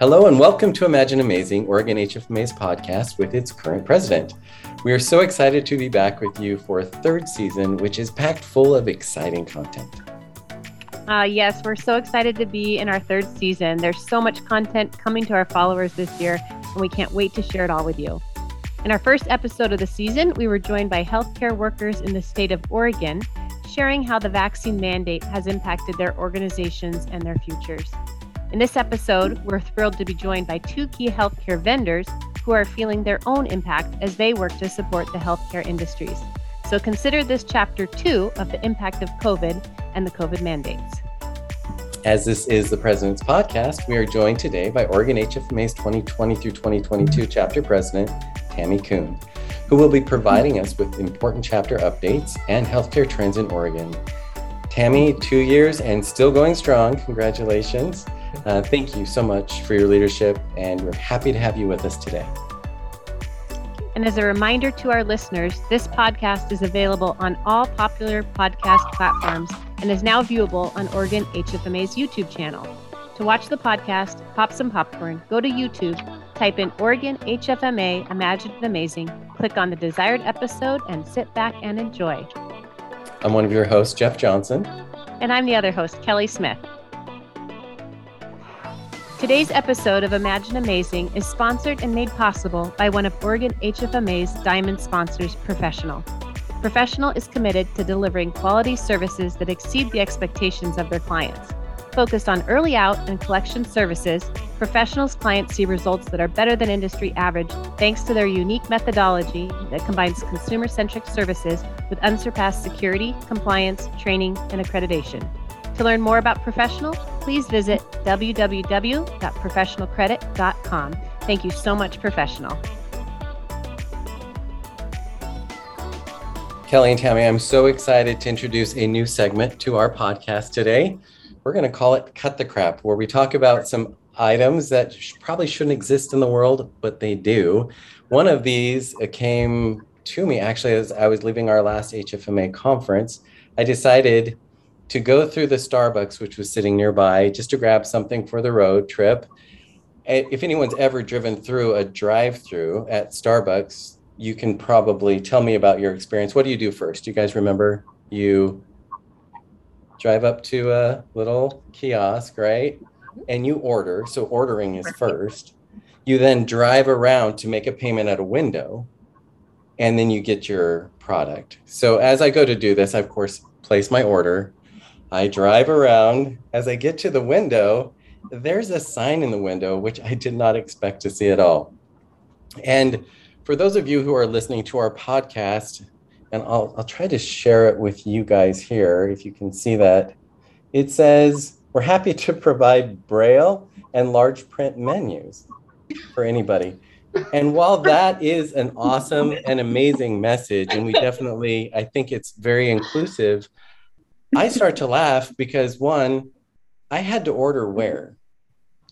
Hello and welcome to Imagine Amazing, Oregon HFMA's podcast with its current president. We are so excited to be back with you for a third season, which is packed full of exciting content. Uh, yes, we're so excited to be in our third season. There's so much content coming to our followers this year, and we can't wait to share it all with you. In our first episode of the season, we were joined by healthcare workers in the state of Oregon, sharing how the vaccine mandate has impacted their organizations and their futures. In this episode, we're thrilled to be joined by two key healthcare vendors who are feeling their own impact as they work to support the healthcare industries. So consider this chapter two of the impact of COVID and the COVID mandates. As this is the President's podcast, we are joined today by Oregon HFMA's 2020 through 2022 chapter president, Tammy Kuhn, who will be providing us with important chapter updates and healthcare trends in Oregon. Tammy, two years and still going strong. Congratulations. Uh, thank you so much for your leadership, and we're happy to have you with us today. And as a reminder to our listeners, this podcast is available on all popular podcast platforms and is now viewable on Oregon HFMA's YouTube channel. To watch the podcast, pop some popcorn, go to YouTube, type in Oregon HFMA Imagine Amazing, click on the desired episode, and sit back and enjoy. I'm one of your hosts, Jeff Johnson. And I'm the other host, Kelly Smith. Today's episode of Imagine Amazing is sponsored and made possible by one of Oregon HFMA's diamond sponsors, Professional. Professional is committed to delivering quality services that exceed the expectations of their clients. Focused on early out and collection services, Professional's clients see results that are better than industry average thanks to their unique methodology that combines consumer centric services with unsurpassed security, compliance, training, and accreditation. To learn more about Professional, please visit www.professionalcredit.com. Thank you so much, Professional. Kelly and Tammy, I'm so excited to introduce a new segment to our podcast today. We're going to call it Cut the Crap, where we talk about some items that probably shouldn't exist in the world, but they do. One of these uh, came to me actually as I was leaving our last HFMA conference. I decided to go through the Starbucks, which was sitting nearby, just to grab something for the road trip. If anyone's ever driven through a drive through at Starbucks, you can probably tell me about your experience. What do you do first? Do you guys remember? You drive up to a little kiosk, right? Mm-hmm. And you order. So ordering is first. You then drive around to make a payment at a window, and then you get your product. So as I go to do this, I, of course, place my order I drive around. As I get to the window, there's a sign in the window, which I did not expect to see at all. And for those of you who are listening to our podcast, and I'll, I'll try to share it with you guys here, if you can see that, it says, We're happy to provide Braille and large print menus for anybody. And while that is an awesome and amazing message, and we definitely, I think it's very inclusive, I start to laugh because one, I had to order where?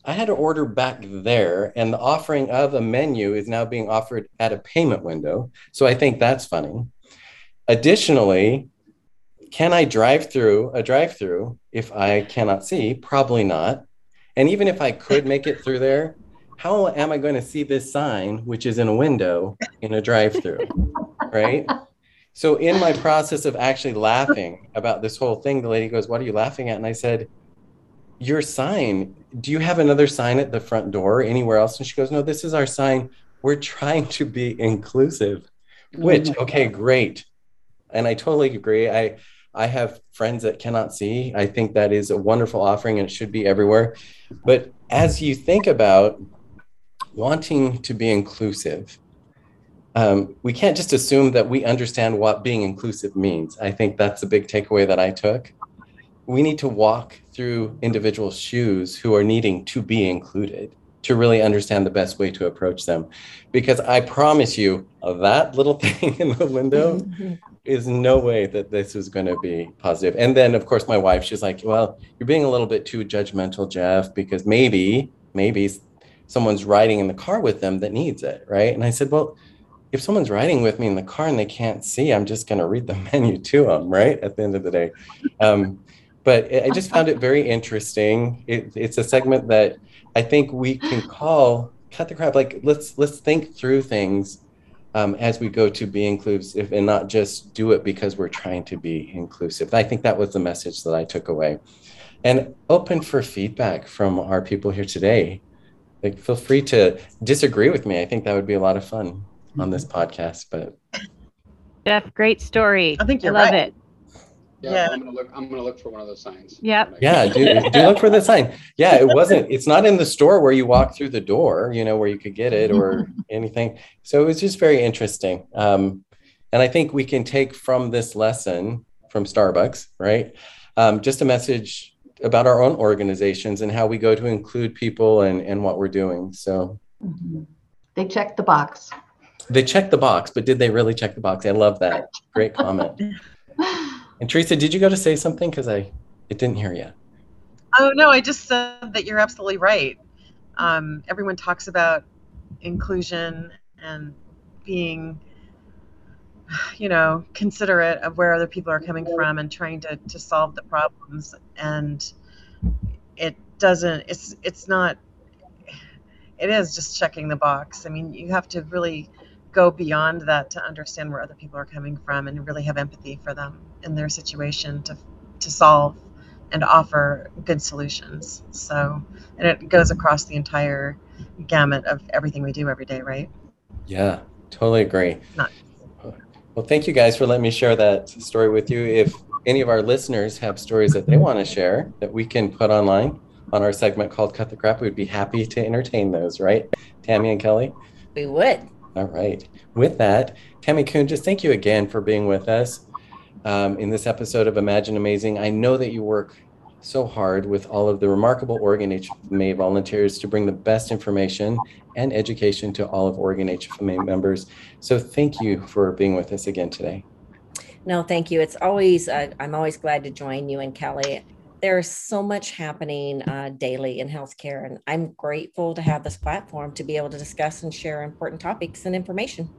I had to order back there, and the offering of a menu is now being offered at a payment window. So I think that's funny. Additionally, can I drive through a drive through if I cannot see? Probably not. And even if I could make it through there, how am I going to see this sign, which is in a window in a drive through? Right. So in my process of actually laughing about this whole thing, the lady goes, "What are you laughing at?" And I said, "Your sign. Do you have another sign at the front door or anywhere else?" And she goes, "No, this is our sign. We're trying to be inclusive." Oh Which, oh okay, great. And I totally agree. I I have friends that cannot see. I think that is a wonderful offering and it should be everywhere. But as you think about wanting to be inclusive, um, we can't just assume that we understand what being inclusive means. I think that's a big takeaway that I took. We need to walk through individual shoes who are needing to be included to really understand the best way to approach them. Because I promise you, that little thing in the window is no way that this is going to be positive. And then, of course, my wife, she's like, Well, you're being a little bit too judgmental, Jeff, because maybe, maybe someone's riding in the car with them that needs it. Right. And I said, Well, if someone's riding with me in the car and they can't see, I'm just going to read the menu to them, right? At the end of the day. Um, but I just found it very interesting. It, it's a segment that I think we can call cut the crap like let's let's think through things um, as we go to be inclusive and not just do it because we're trying to be inclusive. I think that was the message that I took away. And open for feedback from our people here today. Like, feel free to disagree with me. I think that would be a lot of fun. On this mm-hmm. podcast. But Jeff, great story. I think you love right. it. Yeah, yeah, I'm gonna look. I'm gonna look for one of those signs. Yeah. Yeah, do, do look for the sign. Yeah, it wasn't. It's not in the store where you walk through the door. You know where you could get it or anything. So it was just very interesting. Um, and I think we can take from this lesson from Starbucks, right? Um, just a message about our own organizations and how we go to include people and and what we're doing. So mm-hmm. they checked the box. They checked the box, but did they really check the box? I love that. Great comment. And Teresa, did you go to say something? Because I it didn't hear you. Oh no, I just said that you're absolutely right. Um, everyone talks about inclusion and being, you know, considerate of where other people are coming from and trying to, to solve the problems. And it doesn't. It's it's not. It is just checking the box. I mean, you have to really go beyond that to understand where other people are coming from and really have empathy for them in their situation to to solve and offer good solutions. So, and it goes across the entire gamut of everything we do every day, right? Yeah, totally agree. Not- well, thank you guys for letting me share that story with you. If any of our listeners have stories that they want to share that we can put online on our segment called Cut the Crap, we'd be happy to entertain those, right? Tammy and Kelly? We would. All right. With that, Tammy Kuhn, just thank you again for being with us um, in this episode of Imagine Amazing. I know that you work so hard with all of the remarkable Oregon HFMA volunteers to bring the best information and education to all of Oregon HFMA members. So thank you for being with us again today. No, thank you. It's always, uh, I'm always glad to join you and Kelly. There's so much happening uh, daily in healthcare, and I'm grateful to have this platform to be able to discuss and share important topics and information.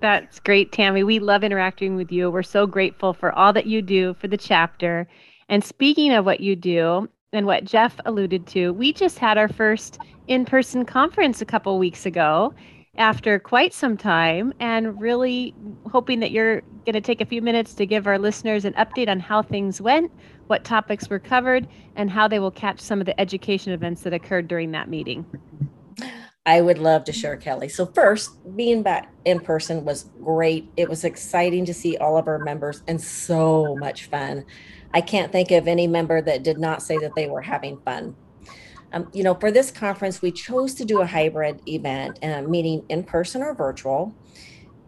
That's great, Tammy. We love interacting with you. We're so grateful for all that you do for the chapter. And speaking of what you do and what Jeff alluded to, we just had our first in person conference a couple weeks ago after quite some time and really hoping that you're going to take a few minutes to give our listeners an update on how things went, what topics were covered, and how they will catch some of the education events that occurred during that meeting. I would love to share Kelly. So first, being back in person was great. It was exciting to see all of our members and so much fun. I can't think of any member that did not say that they were having fun. Um, you know, for this conference, we chose to do a hybrid event, uh, meeting in person or virtual.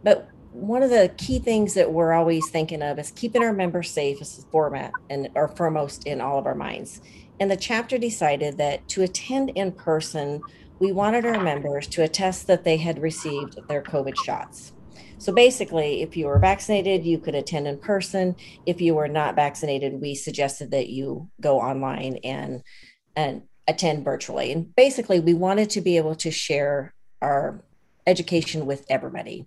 But one of the key things that we're always thinking of is keeping our members safe as the format and are foremost in all of our minds. And the chapter decided that to attend in person we wanted our members to attest that they had received their COVID shots. So basically, if you were vaccinated, you could attend in person. If you were not vaccinated, we suggested that you go online and and attend virtually. And basically, we wanted to be able to share our education with everybody.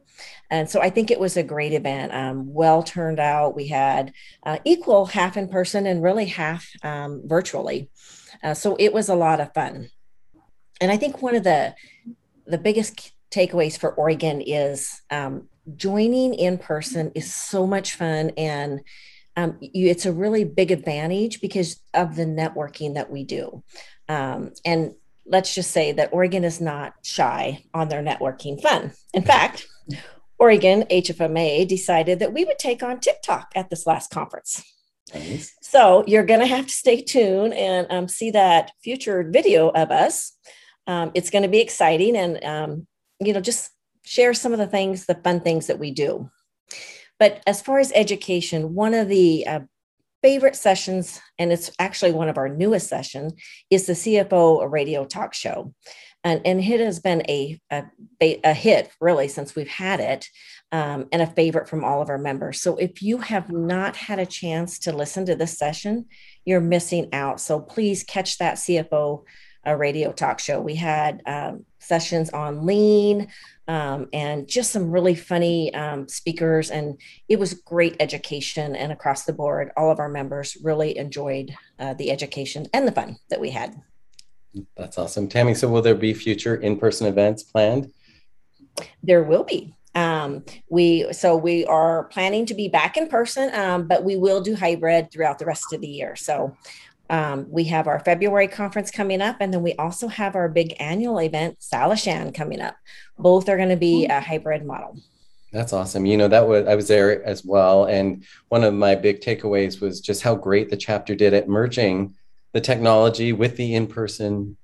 And so I think it was a great event, um, well turned out. We had uh, equal half in person and really half um, virtually. Uh, so it was a lot of fun and I think one of the the biggest takeaways for Oregon is um, joining in person is so much fun and um, you, it's a really big advantage because of the networking that we do. Um, and let's just say that Oregon is not shy on their networking fun. In fact, Oregon HFMA decided that we would take on TikTok at this last conference. Nice. So you're going to have to stay tuned and um, see that future video of us um, it's going to be exciting and um, you know just share some of the things the fun things that we do but as far as education one of the uh, favorite sessions and it's actually one of our newest sessions is the cfo radio talk show. And, and it has been a, a, a hit really since we've had it um, and a favorite from all of our members. So if you have not had a chance to listen to this session you're missing out. So please catch that cfo a radio talk show. We had um, sessions on lean um, and just some really funny um, speakers, and it was great education. And across the board, all of our members really enjoyed uh, the education and the fun that we had. That's awesome. Tammy, so will there be future in person events planned? There will be. Um, we so we are planning to be back in person, um, but we will do hybrid throughout the rest of the year. So um, we have our February conference coming up, and then we also have our big annual event, Salishan, coming up. Both are going to be a hybrid model. That's awesome. You know, that was I was there as well, and one of my big takeaways was just how great the chapter did at merging the technology with the in-person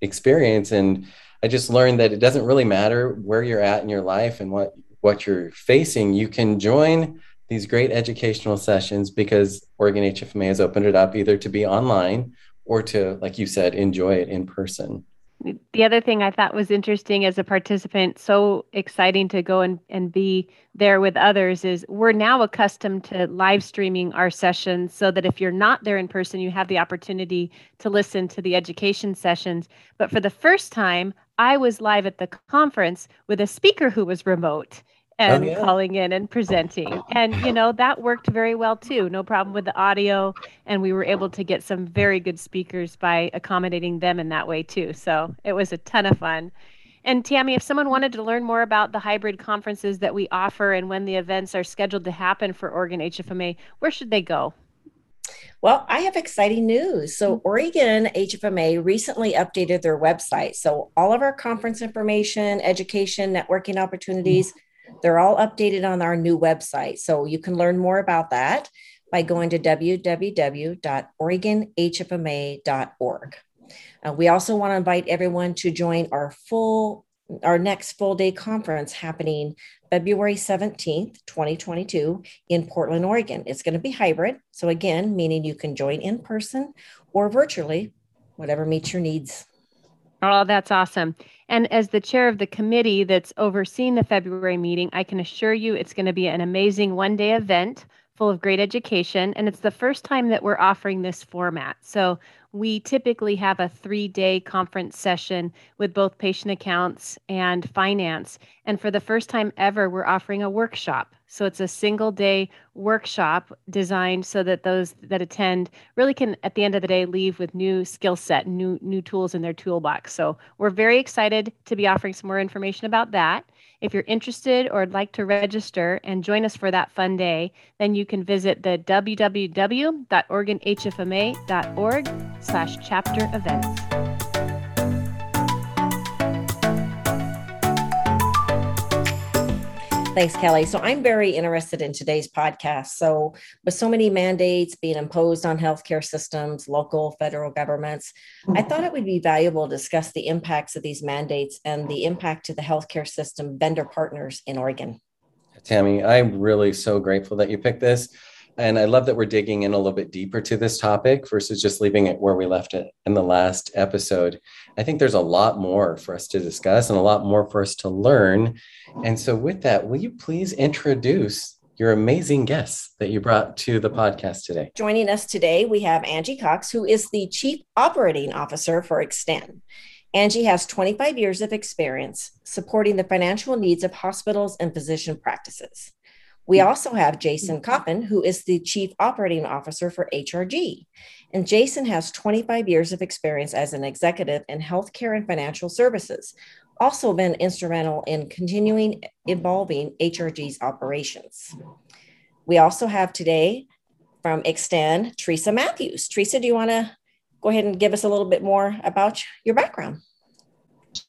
experience. And I just learned that it doesn't really matter where you're at in your life and what what you're facing. You can join these great educational sessions because Oregon HFMA has opened it up either to be online or to, like you said, enjoy it in person. The other thing I thought was interesting as a participant, so exciting to go and, and be there with others, is we're now accustomed to live streaming our sessions so that if you're not there in person, you have the opportunity to listen to the education sessions. But for the first time, I was live at the conference with a speaker who was remote. Oh, and oh, yeah. calling in and presenting. And, you know, that worked very well too. No problem with the audio. And we were able to get some very good speakers by accommodating them in that way too. So it was a ton of fun. And Tammy, if someone wanted to learn more about the hybrid conferences that we offer and when the events are scheduled to happen for Oregon HFMA, where should they go? Well, I have exciting news. So, mm-hmm. Oregon HFMA recently updated their website. So, all of our conference information, education, networking mm-hmm. opportunities, they're all updated on our new website. So you can learn more about that by going to www.oregonhfma.org. Uh, we also want to invite everyone to join our full our next full day conference happening February 17th, 2022 in Portland, Oregon. It's going to be hybrid. So again, meaning you can join in person or virtually, whatever meets your needs. Oh, that's awesome. And as the chair of the committee that's overseeing the February meeting, I can assure you it's going to be an amazing one day event full of great education. And it's the first time that we're offering this format. So we typically have a three day conference session with both patient accounts and finance. And for the first time ever, we're offering a workshop. So it's a single day workshop designed so that those that attend really can, at the end of the day, leave with new skill set, new new tools in their toolbox. So we're very excited to be offering some more information about that. If you're interested or would like to register and join us for that fun day, then you can visit the www.oregonhfma.org slash chapter events. Thanks, Kelly. So I'm very interested in today's podcast. So, with so many mandates being imposed on healthcare systems, local, federal governments, I thought it would be valuable to discuss the impacts of these mandates and the impact to the healthcare system vendor partners in Oregon. Tammy, I'm really so grateful that you picked this. And I love that we're digging in a little bit deeper to this topic versus just leaving it where we left it in the last episode. I think there's a lot more for us to discuss and a lot more for us to learn. And so, with that, will you please introduce your amazing guests that you brought to the podcast today? Joining us today, we have Angie Cox, who is the Chief Operating Officer for Xtend. Angie has 25 years of experience supporting the financial needs of hospitals and physician practices. We hmm. also have Jason Coppin, who is the Chief Operating Officer for HRG. And Jason has 25 years of experience as an executive in healthcare and financial services, also been instrumental in continuing evolving HRG's operations. We also have today from Xtend, Teresa Matthews. Teresa, do you want to go ahead and give us a little bit more about your background?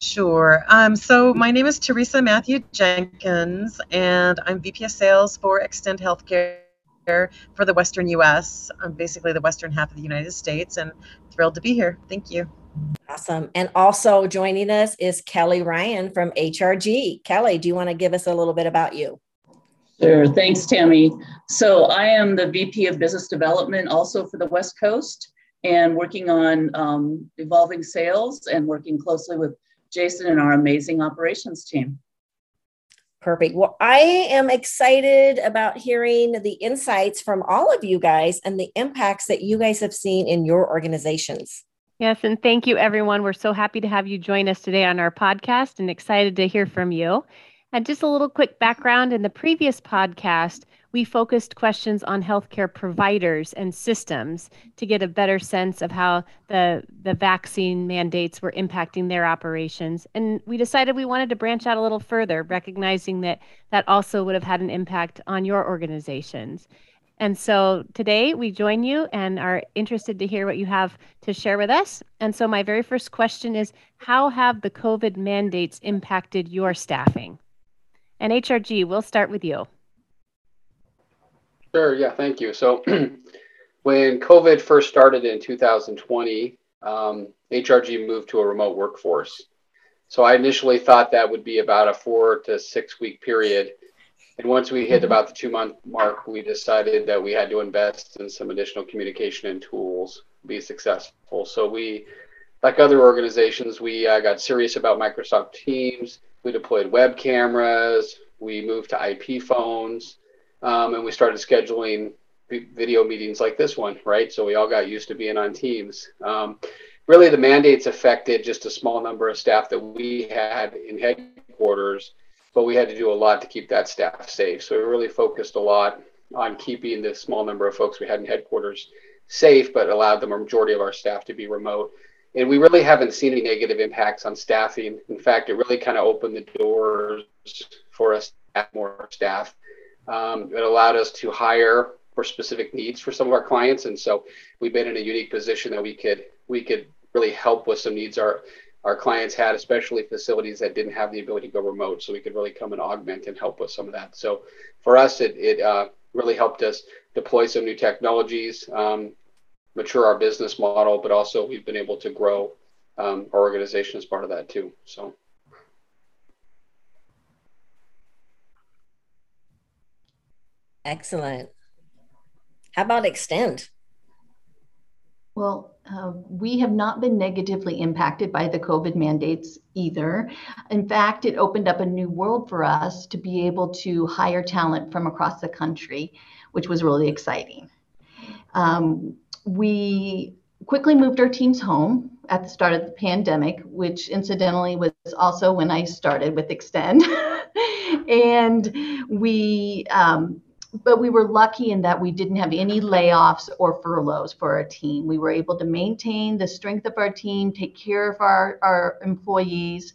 Sure. Um, so my name is Teresa Matthew Jenkins, and I'm VP of Sales for Xtend Healthcare for the Western U.S. I'm basically the western half of the United States, and thrilled to be here. Thank you. Awesome. And also joining us is Kelly Ryan from HRG. Kelly, do you want to give us a little bit about you? Sure. Thanks, Tammy. So I am the VP of Business Development also for the West Coast and working on um, evolving sales and working closely with Jason and our amazing operations team. Perfect. Well, I am excited about hearing the insights from all of you guys and the impacts that you guys have seen in your organizations. Yes, and thank you, everyone. We're so happy to have you join us today on our podcast and excited to hear from you. And just a little quick background in the previous podcast, we focused questions on healthcare providers and systems to get a better sense of how the, the vaccine mandates were impacting their operations. And we decided we wanted to branch out a little further, recognizing that that also would have had an impact on your organizations. And so today we join you and are interested to hear what you have to share with us. And so my very first question is How have the COVID mandates impacted your staffing? And HRG, we'll start with you. Sure. Yeah. Thank you. So, when COVID first started in 2020, um, HRG moved to a remote workforce. So I initially thought that would be about a four to six week period. And once we hit about the two month mark, we decided that we had to invest in some additional communication and tools to be successful. So we, like other organizations, we uh, got serious about Microsoft Teams. We deployed web cameras. We moved to IP phones um, and we started scheduling video meetings like this one, right? So we all got used to being on Teams. Um, really, the mandates affected just a small number of staff that we had in headquarters, but we had to do a lot to keep that staff safe. So we really focused a lot on keeping the small number of folks we had in headquarters safe, but allowed the majority of our staff to be remote. And we really haven't seen any negative impacts on staffing. In fact, it really kind of opened the doors for us to have more staff um, it allowed us to hire for specific needs for some of our clients, and so we've been in a unique position that we could we could really help with some needs our our clients had, especially facilities that didn't have the ability to go remote. So we could really come and augment and help with some of that. So for us, it it uh, really helped us deploy some new technologies, um, mature our business model, but also we've been able to grow um, our organization as part of that too. So. Excellent. How about Xtend? Well, uh, we have not been negatively impacted by the COVID mandates either. In fact, it opened up a new world for us to be able to hire talent from across the country, which was really exciting. Um, we quickly moved our teams home at the start of the pandemic, which incidentally was also when I started with Xtend. and we um, but we were lucky in that we didn't have any layoffs or furloughs for our team. We were able to maintain the strength of our team, take care of our, our employees.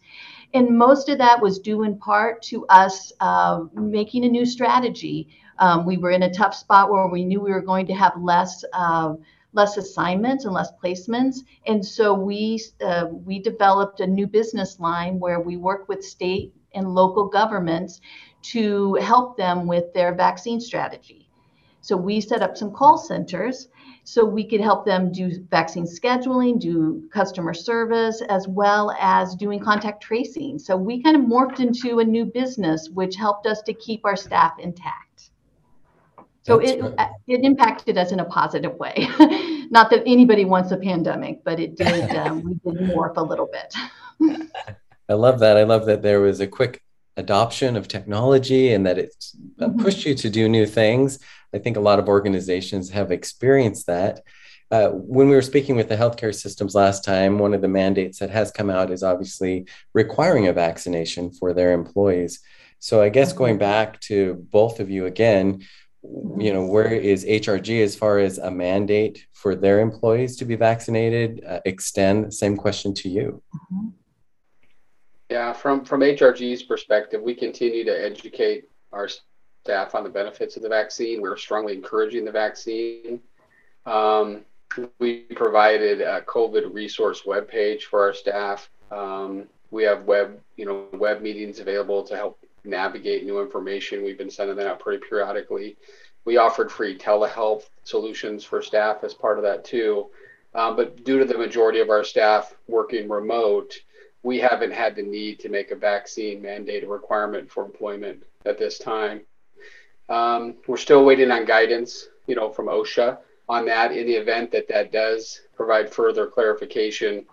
And most of that was due in part to us uh, making a new strategy. Um, we were in a tough spot where we knew we were going to have less. Uh, less assignments and less placements. And so we uh, we developed a new business line where we work with state and local governments to help them with their vaccine strategy. So we set up some call centers so we could help them do vaccine scheduling, do customer service, as well as doing contact tracing. So we kind of morphed into a new business, which helped us to keep our staff intact. So it, it impacted us in a positive way. Not that anybody wants a pandemic, but it did. Um, we did morph a little bit. I love that. I love that there was a quick adoption of technology and that it's uh, mm-hmm. pushed you to do new things. I think a lot of organizations have experienced that. Uh, when we were speaking with the healthcare systems last time, one of the mandates that has come out is obviously requiring a vaccination for their employees. So I guess mm-hmm. going back to both of you again, you know, where is HRG as far as a mandate for their employees to be vaccinated? Uh, Xtend same question to you. Mm-hmm. Yeah, from from HRG's perspective, we continue to educate our staff on the benefits of the vaccine. We're strongly encouraging the vaccine. Um, we provided a COVID resource webpage for our staff. Um, we have web, you know, web meetings available to help navigate new information. We've been sending that out pretty periodically. We offered free telehealth solutions for staff as part of that too. Um, but due to the majority of our staff working remote, we haven't had the need to make a vaccine mandate a requirement for employment at this time. Um, we're still waiting on guidance, you know, from OSHA on that. In the event that that does provide further clarification,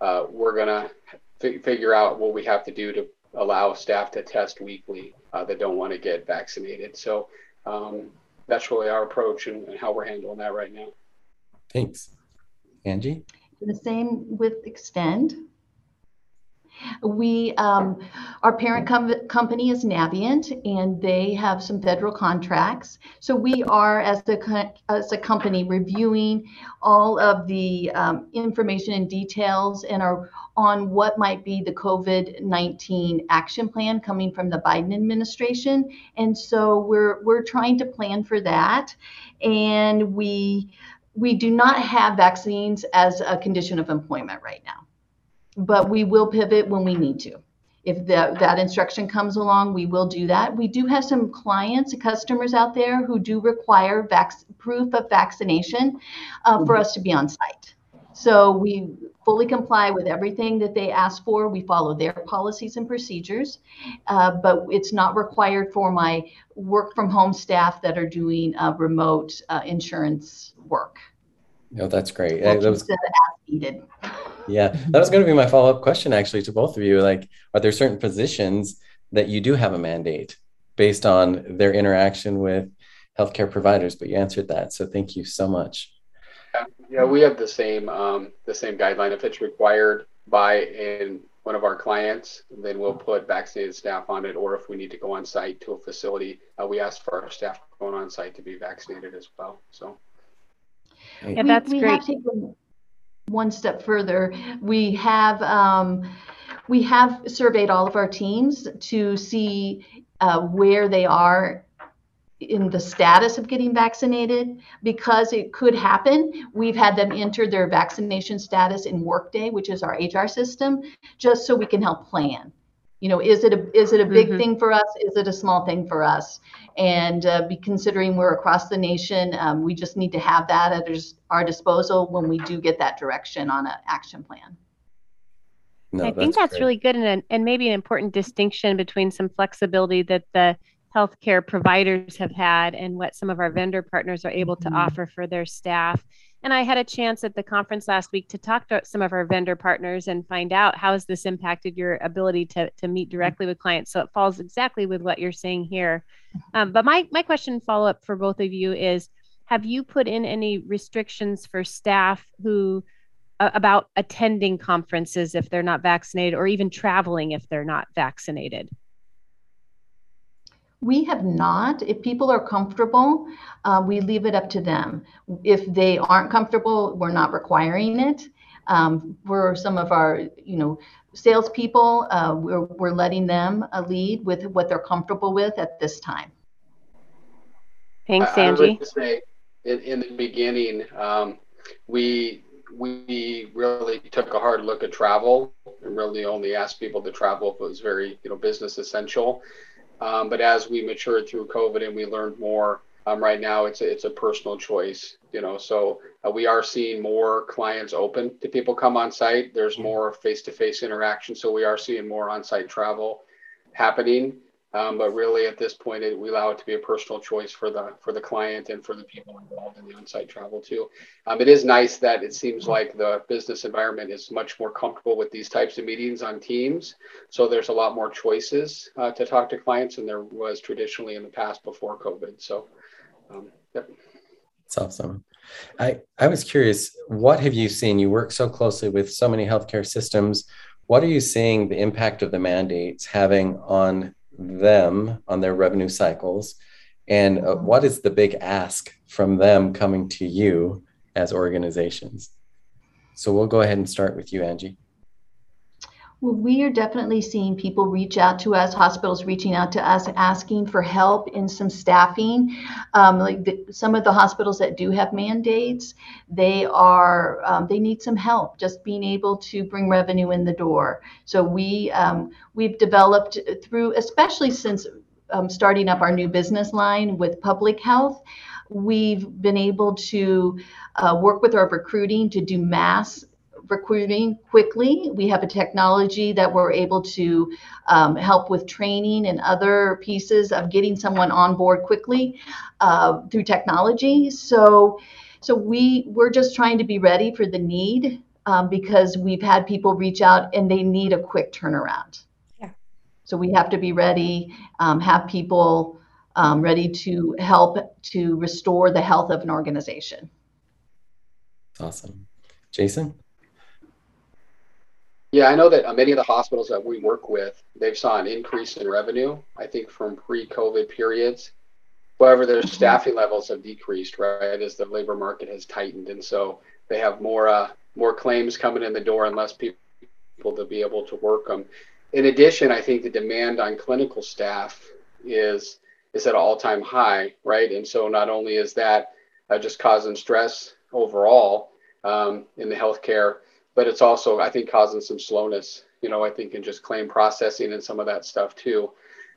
uh, we're gonna f- figure out what we have to do to allow staff to test weekly uh, that don't want to get vaccinated. So um, that's really our approach and, and how we're handling that right now. Thanks, Angie. The same with Xtend. We, um, our parent com- company is Navient, and they have some federal contracts. So we are, as the co- as a company, reviewing all of the um, information and details and are on what might be the COVID nineteen action plan coming from the Biden administration. And so we're we're trying to plan for that, and we we do not have vaccines as a condition of employment right now but we will pivot when we need to. If that, that instruction comes along, we will do that. We do have some clients, customers out there who do require vac- proof of vaccination uh, for us to be on site. So we fully comply with everything that they ask for. We follow their policies and procedures, uh, but it's not required for my work from home staff that are doing uh, remote uh, insurance work. No, that's great. That was, as needed. Yeah, that was going to be my follow up question actually to both of you. Like, are there certain positions that you do have a mandate based on their interaction with healthcare providers? But you answered that, so thank you so much. Yeah, we have the same um, the same guideline. If it's required by in one of our clients, then we'll put vaccinated staff on it. Or if we need to go on site to a facility, uh, we ask for our staff going on site to be vaccinated as well. So. Yeah, that's we, we great. Have taken one step further. We have um, we have surveyed all of our teams to see uh, where they are in the status of getting vaccinated because it could happen. We've had them enter their vaccination status in Workday, which is our HR system, just so we can help plan. You know, is it a is it a big Mhm. thing for us? Is it a small thing for us? And uh, be considering we're across the nation, um, we just need to have that at our- our disposal when we do get that direction on an action plan. No, I think that's great. really good and, and maybe an important distinction between some flexibility that the healthcare providers have had and what some of our vendor partners are able to Mhm. offer for their staff. And I had a chance at the conference last week to talk to some of our vendor partners and find out how has this impacted your ability to, to meet directly with clients. So it falls exactly with what you're saying here. Um, but my, my question follow up for both of you is, have you put in any restrictions for staff who uh, about attending conferences if they're not vaccinated or even traveling if they're not vaccinated? We have not. If people are comfortable, uh, we leave it up to them. If they aren't comfortable, we're not requiring it. Um, for some of our, you know, salespeople, uh, we're, we're letting them uh, lead with what they're comfortable with at this time. Thanks, I, I would Angie. like to say in, in the beginning, um, we we really took a hard look at travel and really only asked people to travel if it was very you know business essential. Um, but as we matured through COVID and we learned more, um, right now it's a, it's a personal choice. You know, so uh, we are seeing more clients open to people come on site. There's more face-to-face interaction, so we are seeing more on-site travel happening. Um, but really, at this point, it, we allow it to be a personal choice for the for the client and for the people involved in the on-site travel too. Um, it is nice that it seems like the business environment is much more comfortable with these types of meetings on Teams. So there's a lot more choices uh, to talk to clients than there was traditionally in the past before COVID. So, um, yep. It's awesome. I, I was curious, what have you seen? You work so closely with so many healthcare systems. What are you seeing the impact of the mandates having on them, on their revenue cycles? And uh, what is the big ask from them coming to you as organizations? So we'll go ahead and start with you, Angie. Well, we are definitely seeing people reach out to us, hospitals reaching out to us, asking for help in some staffing. Um, like the, some of the hospitals that do have mandates, they are um, they need some help just being able to bring revenue in the door. So we um, we've developed through, especially since um, starting up our new business line with public health. We've been able to uh, work with our recruiting to do mass recruiting quickly. We have a technology that we're able to um, help with training and other pieces of getting someone on board quickly uh, through technology. So, so we we're just trying to be ready for the need um, because we've had people reach out and they need a quick turnaround. Yeah. So we have to be ready, um, have people um, ready to help to restore the health of an organization. Awesome. Jason? Yeah, I know that uh, many of the hospitals that we work with, they've saw an increase in revenue. I think from pre-COVID periods. However, their mm-hmm. staffing levels have decreased, right, as the labor market has tightened, and so they have more uh, more claims coming in the door and less people to be able to work them. In addition, I think the demand on clinical staff is is at an all-time high, right? And so not only is that uh, just causing stress overall um, in the healthcare, but it's also I think causing some slowness. You know, I think in just claim processing and some of that stuff too.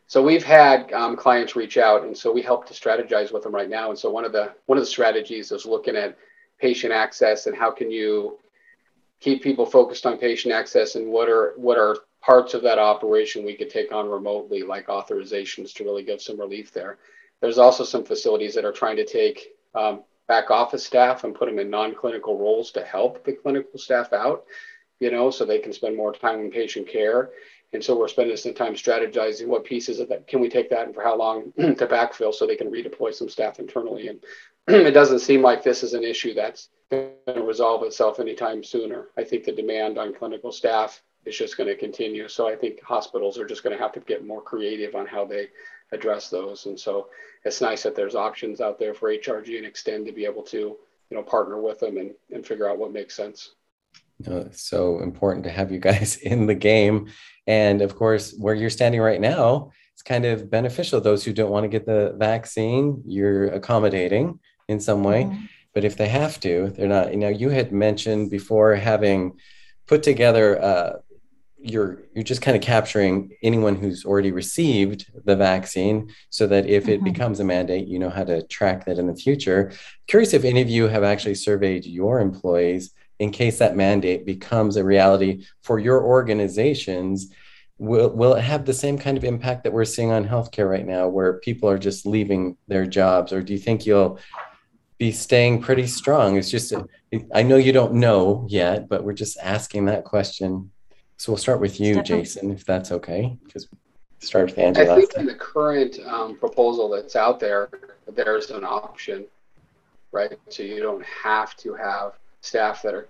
So we've had um, clients reach out, and so we help to strategize with them right now. And so one of the one of the strategies is looking at patient access and how can you keep people focused on patient access and what are what are parts of that operation we could take on remotely, like authorizations, to really give some relief there. There's also some facilities that are trying to take um, back office staff and put them in non-clinical roles to help the clinical staff out, you know, so they can spend more time in patient care. And so we're spending some time strategizing what pieces of that can we take that and for how long to backfill so they can redeploy some staff internally. And it doesn't seem like this is an issue that's going to resolve itself anytime sooner. I think the demand on clinical staff is just going to continue. So I think hospitals are just going to have to get more creative on how they address those. And so it's nice that there's options out there for HRG and Xtend to be able to, you know, partner with them and, and figure out what makes sense. it's so important to have you guys in the game. And of course, where you're standing right now, it's kind of beneficial. Those who don't want to get the vaccine, you're accommodating in some way. Mm-hmm. But if they have to, they're not. You know, you had mentioned before having put together uh, you're you're just kind of capturing anyone who's already received the vaccine so that if it mm-hmm. becomes a mandate you know how to track that in the future. Curious if any of you have actually surveyed your employees in case that mandate becomes a reality for your organizations will, will it have the same kind of impact that we're seeing on healthcare right now where people are just leaving their jobs? Or do you think you'll be staying pretty strong? It's just I know you don't know yet but we're just asking that question so we'll start with you, Jason, if that's okay, because start with Angela. I think in the current um, proposal that's out there, there's an option, right? So you don't have to have staff that are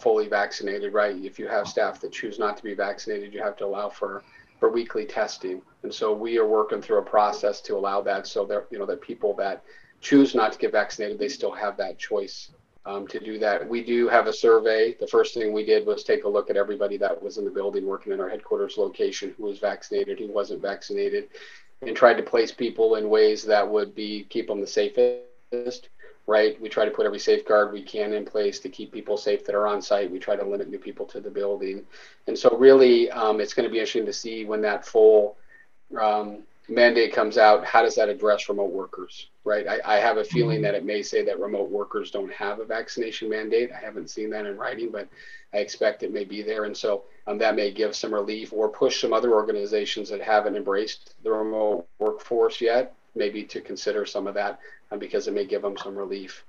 fully vaccinated, right? If you have staff that choose not to be vaccinated, you have to allow for for weekly testing. And so we are working through a process to allow that, so that you know that people that choose not to get vaccinated, they still have that choice um, to do that. We do have a survey. The first thing we did was take a look at everybody that was in the building working in our headquarters location who was vaccinated, who wasn't vaccinated, and tried to place people in ways that would be keep them the safest. Right, we try to put every safeguard we can in place to keep people safe that are on site. We try to limit new people to the building, and so really, um, it's going to be interesting to see when that full um, mandate comes out, how does that address remote workers? Right. I, I, have a feeling that it may say that remote workers don't have a vaccination mandate. I haven't seen that in writing, but I expect it may be there. And so um, that may give some relief or push some other organizations that haven't embraced the remote workforce yet, maybe to consider some of that um, because it may give them some relief.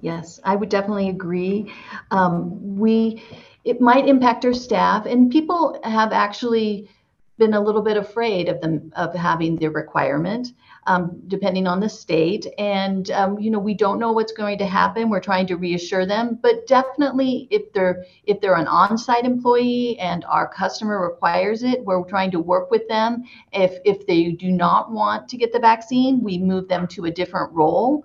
Yes, I would definitely agree. Um, we, it might impact our staff, and people have actually been a little bit afraid of them of having the requirement, um, depending on the state. And um, you know, we don't know what's going to happen. We're trying to reassure them, but definitely, if they're if they're an on-site employee and our customer requires it, we're trying to work with them. If if they do not want to get the vaccine, we move them to a different role.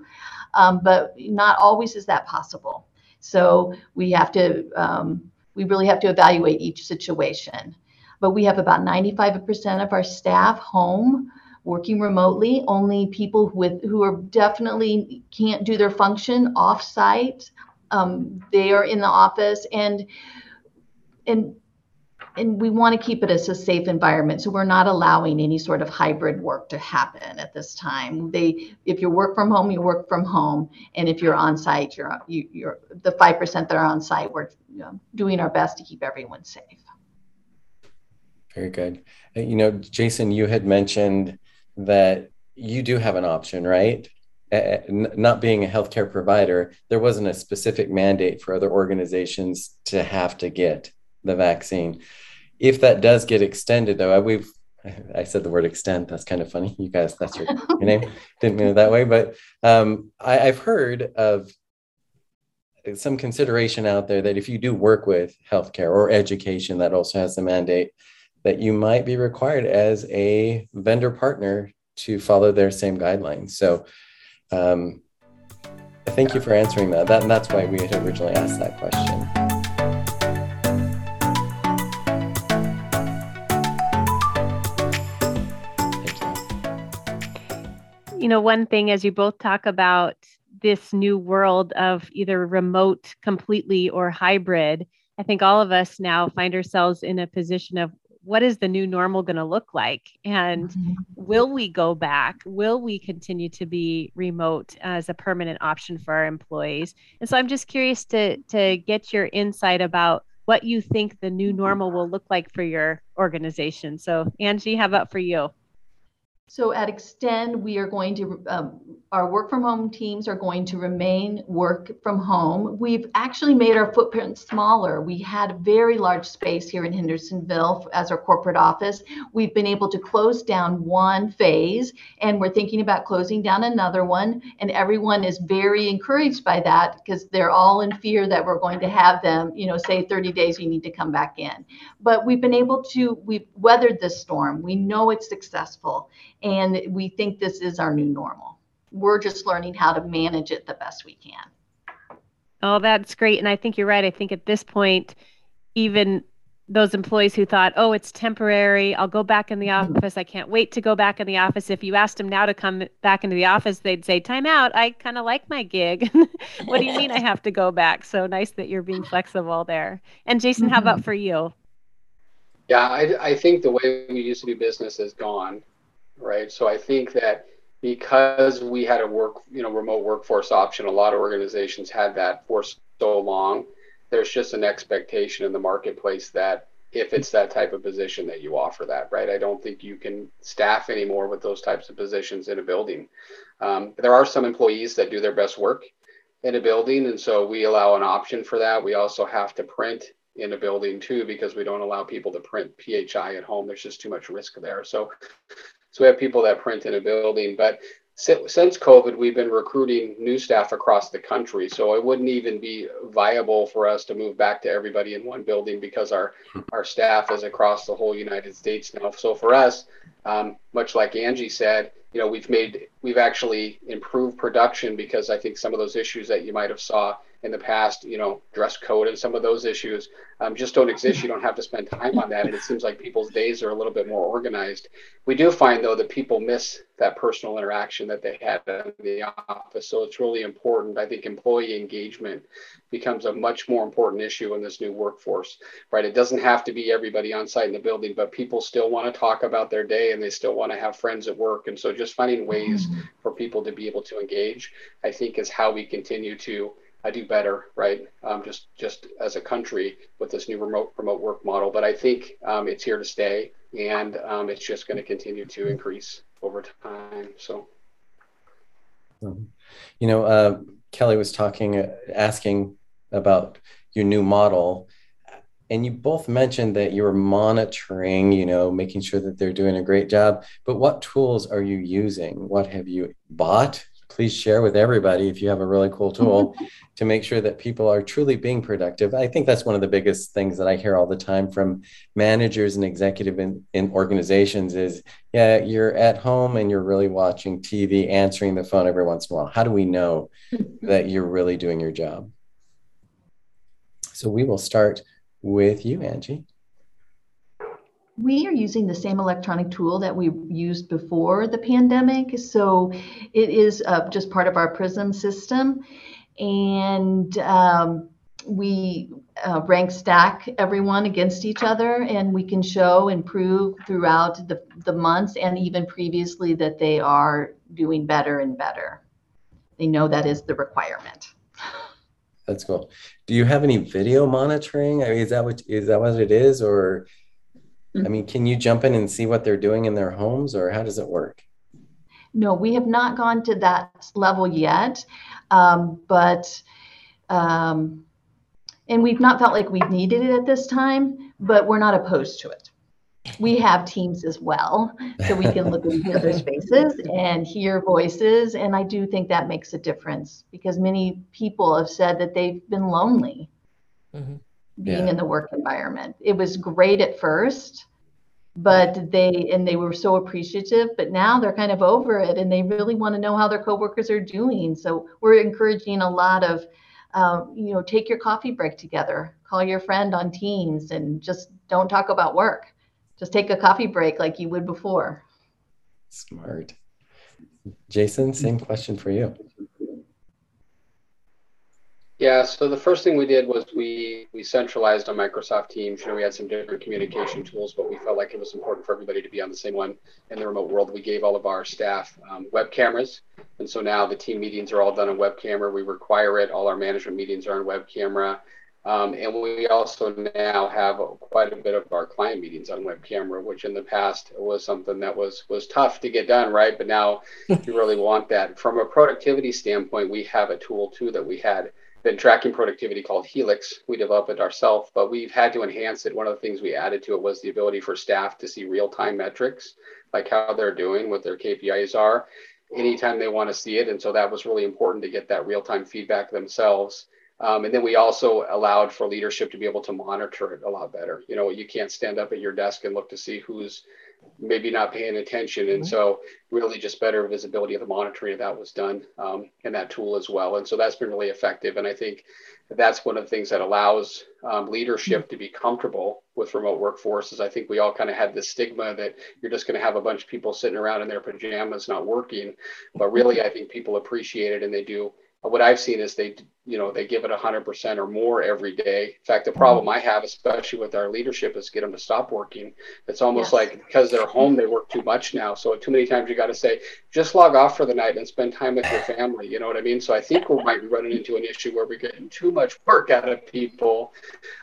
Um, but not always is that possible. So we have to um, we really have to evaluate each situation but we have about 95% of our staff home working remotely. Only people with who are definitely can't do their function off site um, they are in the office and and and we want to keep it as a safe environment. So we're not allowing any sort of hybrid work to happen at this time. They if you work from home you work from home and if you're on site you're you, you're the 5% that are on site we're you know, doing our best to keep everyone safe very good. Uh, you know, Jason, you had mentioned that you do have an option, right? Uh, not being a healthcare provider, there wasn't a specific mandate for other organizations to have to get the vaccine. If that does get extended, though, we've I said the word extend. That's kind of funny. You guys, that's your, your name. Didn't mean it that way, but um, I, I've heard of some consideration out there that if you do work with healthcare or education that also has the mandate, that you might be required as a vendor partner to follow their same guidelines. So, um, thank you for answering that. that. That's why we had originally asked that question. You know, one thing as you both talk about this new world of either remote completely or hybrid, I think all of us now find ourselves in a position of what is the new normal going to look like? And mm-hmm. will we go back? Will we continue to be remote as a permanent option for our employees? And so i'm just curious to to get your insight about what you think the new normal will look like for your organization. So angie how about for you so at Xtend, we are going to, um, our work from home teams are going to remain work from home. We've actually made our footprint smaller. We had a very large space here in Hendersonville as our corporate office. We've been able to close down one phase and we're thinking about closing down another one. And everyone is very encouraged by that because they're all in fear that we're going to have them, you know, say 30 days, you need to come back in. But we've been able to, we've weathered this storm. We know it's successful and we think this is our new normal. We're just learning how to manage it the best we can. Oh, that's great. And I think you're right. I think at this point, even those employees who thought, oh, it's temporary, I'll go back in the mm-hmm. office. I can't wait to go back in the office. If you asked them now to come back into the office, they'd say, time out. I kind of like my gig. what do you mean I have to go back? So nice that you're being flexible there. And Jason, how about mm-hmm. for you? Yeah, I, I think the way we used to do business is gone right? So I think that because we had a work, you know, remote workforce option, a lot of organizations had that for so long. There's just an expectation in the marketplace that if it's that type of position that you offer that, right? I don't think you can staff anymore with those types of positions in a building. Um, there are some employees that do their best work in a building, and so we allow an option for that. We also have to print in a building too because we don't allow people to print PHI at home. There's just too much risk there. So so we have people that print in a building, but since COVID, we've been recruiting new staff across the country. So it wouldn't even be viable for us to move back to everybody in one building because our our staff is across the whole United States now. So for us, um, much like Angie said, you know, we've made we've actually improved production because I think some of those issues that you might have saw in the past, you know, dress code and some of those issues um, just don't exist. You don't have to spend time on that. And it seems like people's days are a little bit more organized. We do find, though, that people miss that personal interaction that they had in the office. So it's really important. I think employee engagement becomes a much more important issue in this new workforce, right? It doesn't have to be everybody on site in the building, but people still want to talk about their day and they still want to have friends at work. And so just finding ways for people to be able to engage, I think, is how we continue to I do better, right? Um, just just as a country with this new remote remote work model. But I think um, it's here to stay, and um, it's just going to continue to increase over time. So, mm-hmm. you know, uh, Kelly was talking, uh, asking about your new model, and you both mentioned that you were monitoring, you know, making sure that they're doing a great job. But what tools are you using? What have you bought? please share with everybody if you have a really cool mm-hmm. tool to make sure that people are truly being productive. I think that's one of the biggest things that I hear all the time from managers and executive in, in organizations is, yeah, you're at home and you're really watching TV, answering the phone every once in a while. How do we know that you're really doing your job? So we will start with you, Angie we are using the same electronic tool that we used before the pandemic. So it is uh, just part of our PRISM system. And um, we uh, rank stack everyone against each other, and we can show and prove throughout the, the months and even previously that they are doing better and better. They know that is the requirement. That's cool. Do you have any video monitoring? I mean, is that what is that what it is, or I mm-hmm. mean, can you jump in and see what they're doing in their homes, or how does it work? No, we have not gone to that level yet, um, but um, and we've not felt like we've needed it at this time, but we're not opposed to it. We have teams as well, so we can look at each other's faces and hear voices. And I do think that makes a difference because many people have said that they've been lonely mm-hmm. being yeah. in the work environment. It was great at first, but they and they were so appreciative but now they're kind of over it and they really want to know how their coworkers are doing so we're encouraging a lot of um, you know take your coffee break together call your friend on teams and just don't talk about work just take a coffee break like you would before smart jason same question for you yeah, so the first thing we did was we we centralized on Microsoft Teams. You know, we had some different communication tools, but we felt like it was important for everybody to be on the same one in the remote world. We gave all of our staff um, web cameras, and so now the team meetings are all done on web camera. We require it. All our management meetings are on web camera. Um, and we also now have quite a bit of our client meetings on web camera, which in the past was something that was was tough to get done, right? But now you really want that. From a productivity standpoint, we have a tool too that we had been tracking productivity called Helix. We developed it ourselves, but we've had to enhance it. One of the things we added to it was the ability for staff to see real time metrics, like how they're doing, what their KPIs are, anytime they want to see it. And so that was really important to get that real time feedback themselves. Um, and then we also allowed for leadership to be able to monitor it a lot better. You know, you can't stand up at your desk and look to see who's maybe not paying attention. And mm-hmm. so really just better visibility of the monitoring of that was done um, in that tool as well. And so that's been really effective. And I think that's one of the things that allows um, leadership to be comfortable with remote workforces. I think we all kind of had this stigma that you're just going to have a bunch of people sitting around in their pajamas not working. But really, I think people appreciate it and they do what I've seen is they, you know, they give it 100% or more every day. In fact, the problem I have, especially with our leadership, is get them to stop working. It's almost yes. like because they're home, they work too much now. So too many times you got to say, just log off for the night and spend time with your family. You know what I mean? So I think we might be running into an issue where we're getting too much work out of people,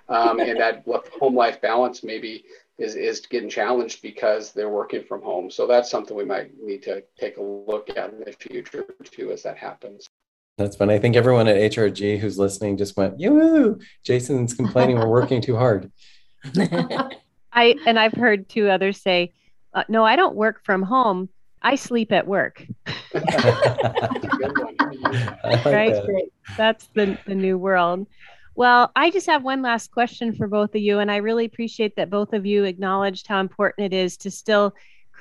um, and that home life balance maybe is is getting challenged because they're working from home. So that's something we might need to take a look at in the future too as that happens. That's fun. I think everyone at HRG who's listening just went, yoo Jason's complaining we're working too hard. I and I've heard two others say, uh, no, I don't work from home. I sleep at work. like right? That. That's the, the new world. Well, I just have one last question for both of you. And I really appreciate that both of you acknowledged how important it is to still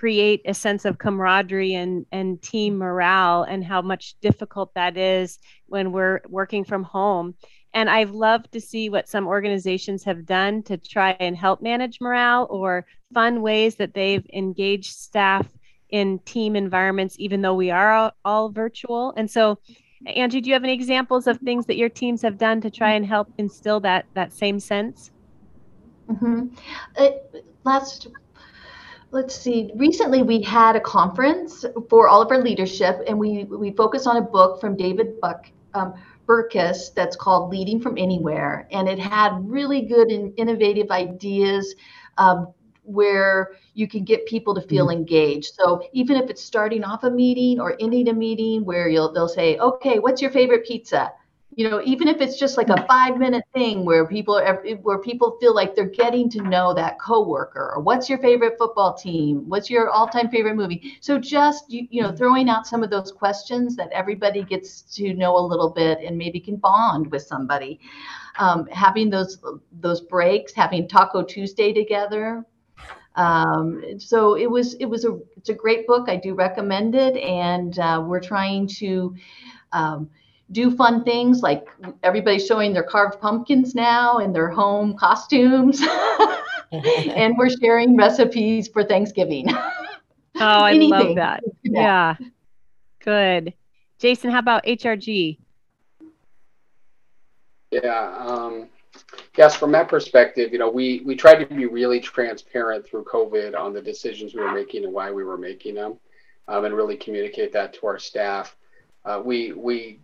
create a sense of camaraderie and, and team morale and how much difficult that is when we're working from home. And I've loved to see what some organizations have done to try and help manage morale or fun ways that they've engaged staff in team environments, even though we are all, all virtual. And so, Angie, do you have any examples of things that your teams have done to try and help instill that that same sense? Mm-hmm. Uh, last let's see recently we had a conference for all of our leadership and we we focused on a book from david buck um, burkus that's called leading from anywhere and it had really good and innovative ideas um, where you can get people to feel mm-hmm. engaged. So even if it's starting off a meeting or ending a meeting where you'll they'll say, "Okay, what's your favorite pizza?" You know even if it's just like a five minute thing where people are where people feel like they're getting to know that coworker or what's your favorite football team? What's your all-time favorite movie? So just you, you know throwing out some of those questions that everybody gets to know a little bit and maybe can bond with somebody. Um, having those those breaks having taco tuesday together. Um, so it was it was a it's a great book. I do recommend it. And uh, we're trying to um, do fun things like everybody's showing their carved pumpkins now in their home costumes. And we're sharing recipes for thanksgiving. Oh i love that. Yeah. Good. Jason how about hrg yeah um, yes from that perspective you know we we tried to be really transparent through covid on the decisions we were making and why we were making them um, and really communicate that to our staff. Uh, we we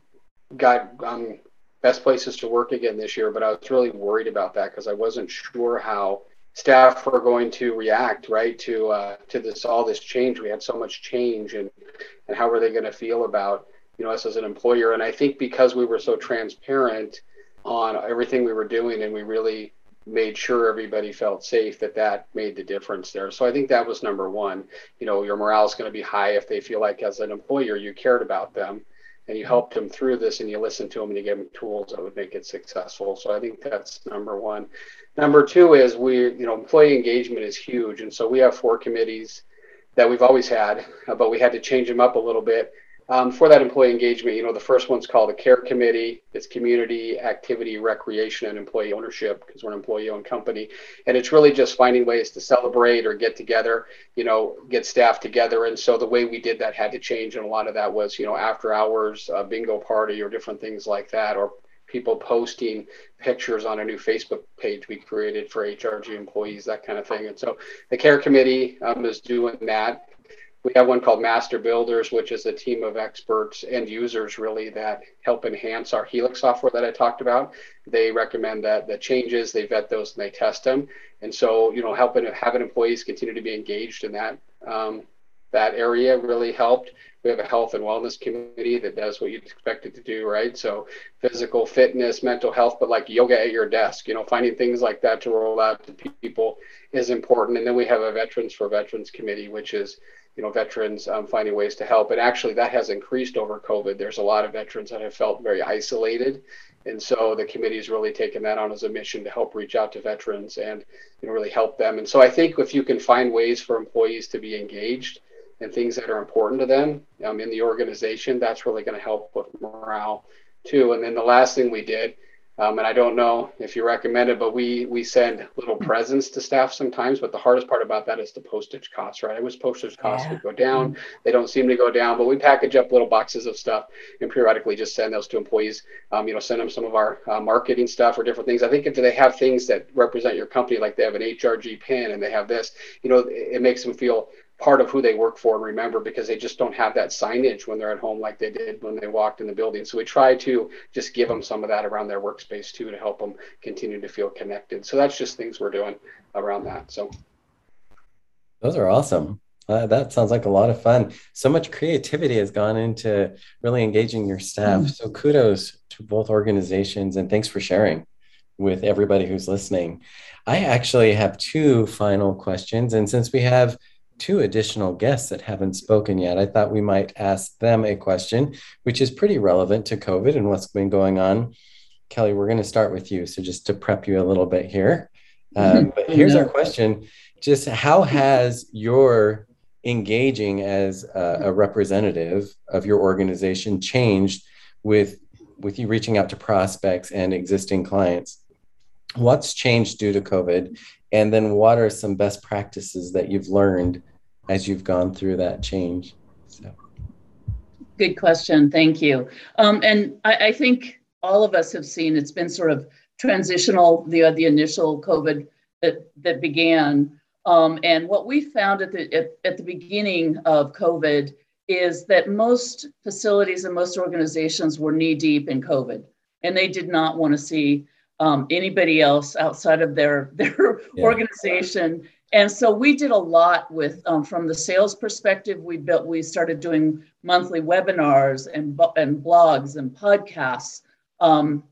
got um, best places to work again this year, but I was really worried about that because I wasn't sure how staff were going to react right to uh, to this all this change. We had so much change, and and how were they going to feel about you know us as an employer? And I think because we were so transparent on everything we were doing, and we really made sure everybody felt safe that that made the difference there so i think that was number one you know your morale is going to be high if they feel like as an employer you cared about them and you helped them through this and you listened to them and you gave them tools that would make it successful. So i think that's number one. Number two is we you know employee engagement is huge. And so we have four committees that we've always had but we had to change them up a little bit um, for that employee engagement, you know, the first one's called the CARE Committee. It's community, activity, recreation, and employee ownership because we're an employee-owned company, and it's really just finding ways to celebrate or get together, you know, get staff together. And so the way we did that had to change, and a lot of that was, you know, after hours uh, bingo party or different things like that, or people posting pictures on a new Facebook page we created for HRG employees, that kind of thing. And so the CARE Committee um, is doing that we have one called Master Builders, which is a team of experts and users really that help enhance our Helix software that I talked about. They recommend that the changes, they vet those and they test them. And so, you know, helping having employees continue to be engaged in that um, that area really helped. We have a health and wellness committee that does what you'd expect it to do, right? So physical fitness, mental health, but like yoga at your desk, you know, finding things like that to roll out to people is important. And then we have a Veterans for Veterans committee, which is you know veterans um, finding ways to help. And actually that has increased over covid. There's a lot of veterans that have felt very isolated. And so the committee really taken that on as a mission to help reach out to veterans and you know, really help them. And so i think if you can find ways for employees to be engaged and things that are important to them um, in the organization that's really going to help with morale too. And then the last thing we did um, and I don't know if you recommend it, but we we send little presents to staff sometimes. But the hardest part about that is the postage costs, right? I wish postage costs yeah. would go down. They don't seem to go down, but we package up little boxes of stuff and periodically just send those to employees. Um, you know, send them some of our uh, marketing stuff or different things. I think if they have things that represent your company, like they have an HRG pin and they have this, you know, it, it makes them feel part of who they work for and remember because they just don't have that signage when they're at home like they did when they walked in the building. So we try to just give them some of that around their workspace too to help them continue to feel connected. So that's just things we're doing around that. So those are awesome. Uh, that sounds like a lot of fun. So much creativity has gone into really engaging your staff. So kudos to both organizations and thanks for sharing with everybody who's listening. I actually have two final questions. And since we have two additional guests that haven't spoken yet. I thought we might ask them a question, which is pretty relevant to COVID and what's been going on. Kelly, we're going to start with you. So, just to prep you a little bit here. Um, but here's our question Just how has your engaging as a, a representative of your organization changed with, with you reaching out to prospects and existing clients? What's changed due to COVID? And then, what are some best practices that you've learned as you've gone through that change? So. Good question. Thank you. Um, and I, I, think all of us have seen it's been sort of transitional, the, the initial COVID that, that began. Um, and what we found at the, at, at the beginning of COVID is that most facilities and most organizations were knee deep in COVID, and they did not want to see um, anybody else outside of their their yeah. organization and so we did a lot with um, from the sales perspective we built we started doing monthly webinars and, and blogs and podcasts. Um,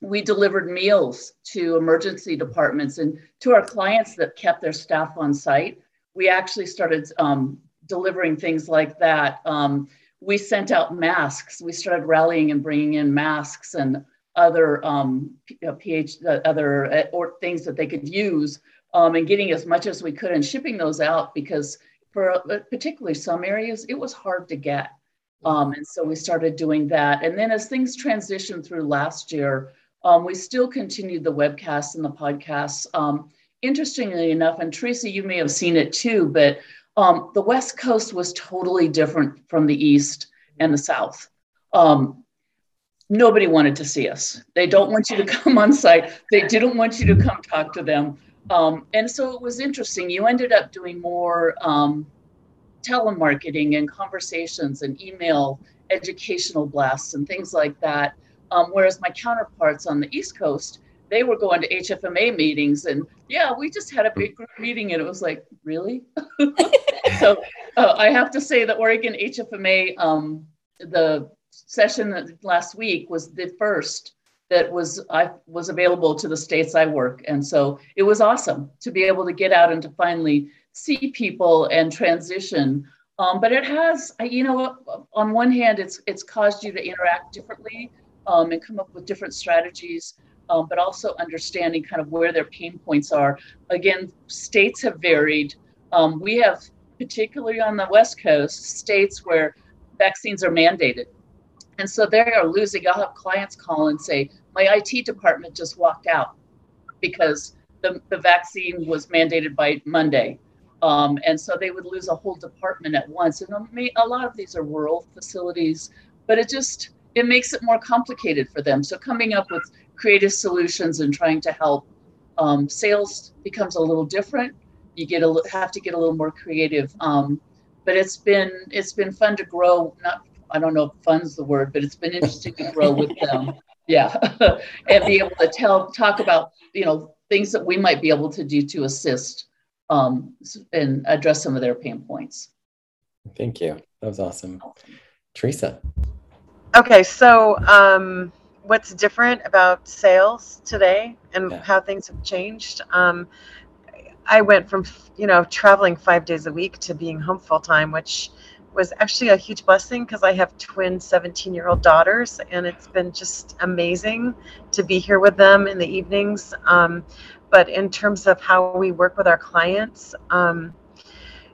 we delivered meals to emergency departments and to our clients that kept their staff on site. We actually started um, delivering things like that. Um, we sent out masks. We started rallying and bringing in masks and other um, ph uh, other uh, or things that they could use um, and getting as much as we could and shipping those out because for uh, particularly some areas, it was hard to get. Um, and so we started doing that. And then as things transitioned through last year, um, we still continued the webcasts and the podcasts. Um, interestingly enough, and tracy you may have seen it too, but um, the West Coast was totally different from the East and the South. Um, nobody wanted to see us. They don't want you to come on site. They didn't want you to come talk to them. Um, and so it was interesting. You ended up doing more um, telemarketing and conversations and email educational blasts and things like that. Um, whereas my counterparts on the East Coast, they were going to HFMA meetings and yeah, we just had a big group meeting and it was like, really? so uh, I have to say that Oregon HFMA, um, the session last week was the first that was I was available to the states I work. And so it was awesome to be able to get out and to finally see people and transition. Um, but it has, you know, on one hand, it's it's caused you to interact differently um, and come up with different strategies, um, but also understanding kind of where their pain points are. Again, states have varied. Um, we have, particularly on the West Coast, states where vaccines are mandated. And so they are losing. I'll have clients call and say, My IT department just walked out because the, the vaccine was mandated by Monday. Um, and so they would lose a whole department at once. And a lot of these are rural facilities, but it just it makes it more complicated for them. So coming up with creative solutions and trying to help um, sales becomes a little different. You get a have to get a little more creative. Um, but it's been it's been fun to grow. Not I don't know if fun's the word, but it's been interesting to grow with them. Yeah, and be able to tell talk about you know things that we might be able to do to assist um, and address some of their pain points. Thank you. That was awesome. Teresa. Okay, so um, what's different about sales today and yeah. how things have changed? Um, I went from you know traveling five days a week to being home full time, which was actually a huge blessing because I have twin 17 year old daughters, and it's been just amazing to be here with them in the evenings. Um, but in terms of how we work with our clients, um,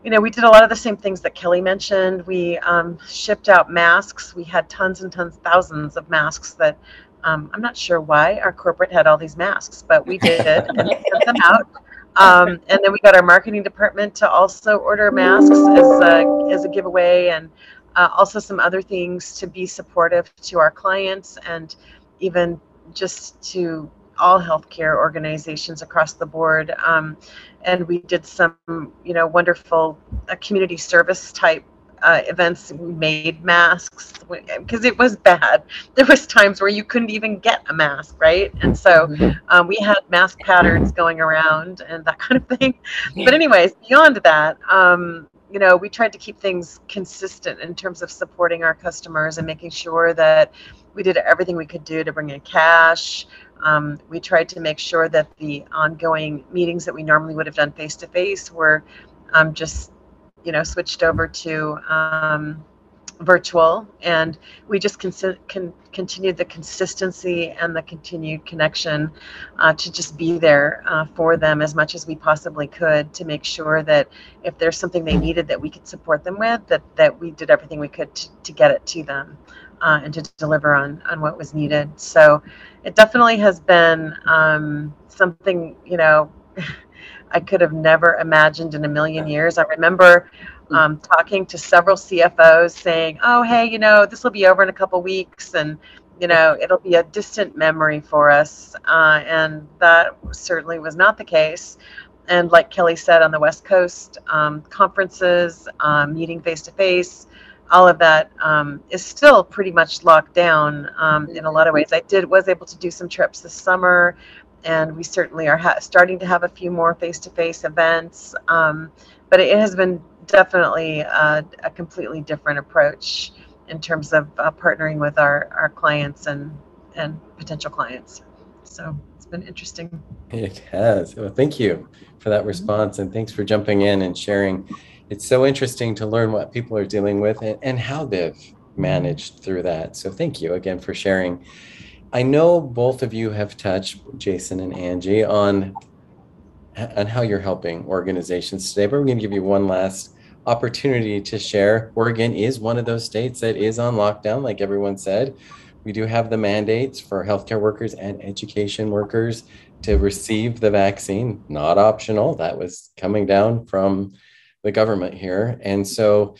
you know, we did a lot of the same things that Kelly mentioned. We um, shipped out masks. We had tons and tons, thousands of masks that um, I'm not sure why our corporate had all these masks, but we did and sent them out. Um, and then we got our marketing department to also order masks as a, as a giveaway and uh, also some other things to be supportive to our clients and even just to all healthcare organizations across the board. Um, and we did some, you know, wonderful uh, community service type uh, events. We made masks because it was bad. There was times where you couldn't even get a mask, right? And so mm-hmm. um, we had mask patterns going around and that kind of thing. But anyways, beyond that, um, you know, we tried to keep things consistent in terms of supporting our customers and making sure that we did everything we could do to bring in cash. Um, we tried to make sure that the ongoing meetings that we normally would have done face to face were um, just, you know, switched over to um, virtual. And we just con- con- continued the consistency and the continued connection uh, to just be there uh, for them as much as we possibly could to make sure that if there's something they needed that we could support them with, that, that we did everything we could to, to get it to them uh, and to deliver on on what was needed. So it definitely has been um, something you know I could have never imagined in a million years. I remember um, talking to several CFOs saying, "Oh, hey, you know, this will be over in a couple weeks, and you know, it'll be a distant memory for us." Uh, and that certainly was not the case. And like Kelly said, on the West Coast, um, conferences, um, meeting face to face, all of that um, is still pretty much locked down um, in a lot of ways. I did was able to do some trips this summer, and we certainly are ha- starting to have a few more face-to-face events. Um, but it has been definitely a, a, completely different approach in terms of uh, partnering with our, our clients and and potential clients. So it's been interesting. It has. Well, thank you for that response, and thanks for jumping in and sharing it's so interesting to learn what people are dealing with and, and how they've managed through that. So thank you again for sharing. I know both of you have touched Jason and Angie on on how you're helping organizations today, but we're going to give you one last opportunity to share. Oregon is one of those states that is on lockdown, like everyone said. We do have the mandates for healthcare workers and education workers to receive the vaccine, not optional. That was coming down from the government here. And so,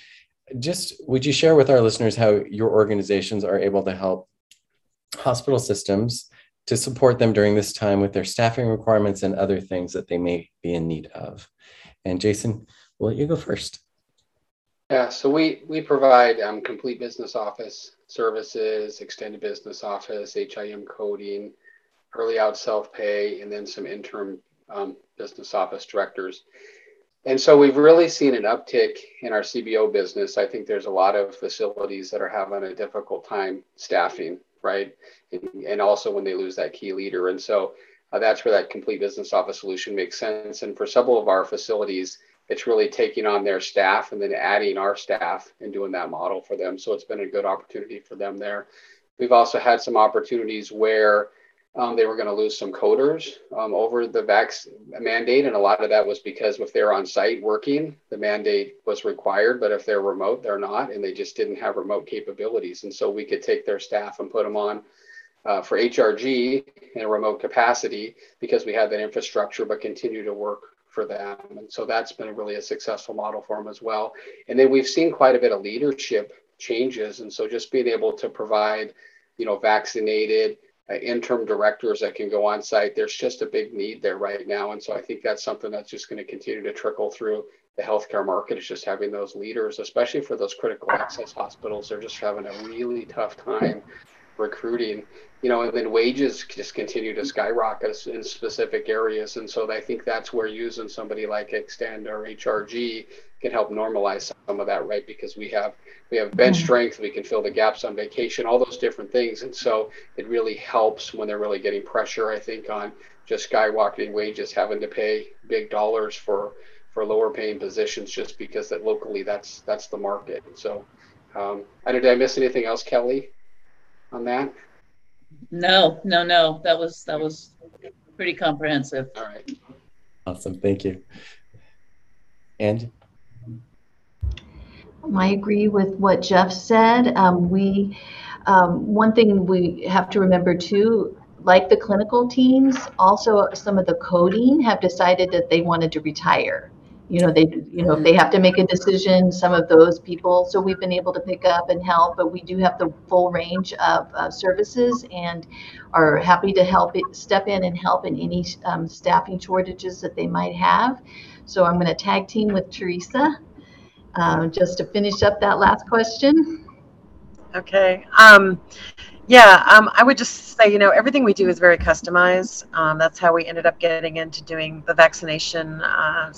just would you share with our listeners how your organizations are able to help hospital systems to support them during this time with their staffing requirements and other things that they may be in need of? And Jason, let you go first. Yeah, so we we provide um, complete business office services, extended business office, HIM coding, early out self pay, and then some interim um, business office directors. And so we've really seen an uptick in our CBO business. I think there's a lot of facilities that are having a difficult time staffing. Right? And, and also when they lose that key leader. And so uh, that's where that complete business office solution makes sense. And for several of our facilities, it's really taking on their staff and then adding our staff and doing that model for them. So it's been a good opportunity for them there. We've also had some opportunities where um, they were going to lose some coders um, over the vax mandate, and a lot of that was because if they're on site working, the mandate was required. But if they're remote, they're not, and they just didn't have remote capabilities. And so we could take their staff and put them on uh, for HRG in a remote capacity because we had that infrastructure, but continue to work for them. And so that's been really a successful model for them as well. And then we've seen quite a bit of leadership changes, and so just being able to provide, you know, vaccinated uh, interim directors that can go on site. There's just a big need there right now. And so I think that's something that's just going to continue to trickle through the healthcare market is just having those leaders, especially for those critical access hospitals. They're just having a really tough time recruiting, you know, and then wages just continue to skyrocket in specific areas. And so I think that's where using somebody like Xtend or HRG can help normalize some of that, right? Because we have we have bench mm-hmm. strength, we can fill the gaps on vacation, all those different things. And so it really helps when they're really getting pressure, I think, on just skyrocketing wages, having to pay big dollars for for lower paying positions just because that locally that's that's the market. So um, I did I miss anything else, Kelly, on that? No, no, no. That was that was pretty comprehensive. All right. Awesome. Thank you. And I agree with what Jeff said. Um, we, um, one thing we have to remember too, like the clinical teams, also some of the coding have decided that they wanted to retire. You know, they, you know, if they have to make a decision, some of those people. So we've been able to pick up and help, but we do have the full range of services and are happy to help it, step in and help in any um, staffing shortages that they might have. So I'm going to tag team with Teresa uh, just to finish up that last question. Okay. Um, yeah, um, I would just say, you know, everything we do is very customized. Um, that's how we ended up getting into doing the vaccination uh,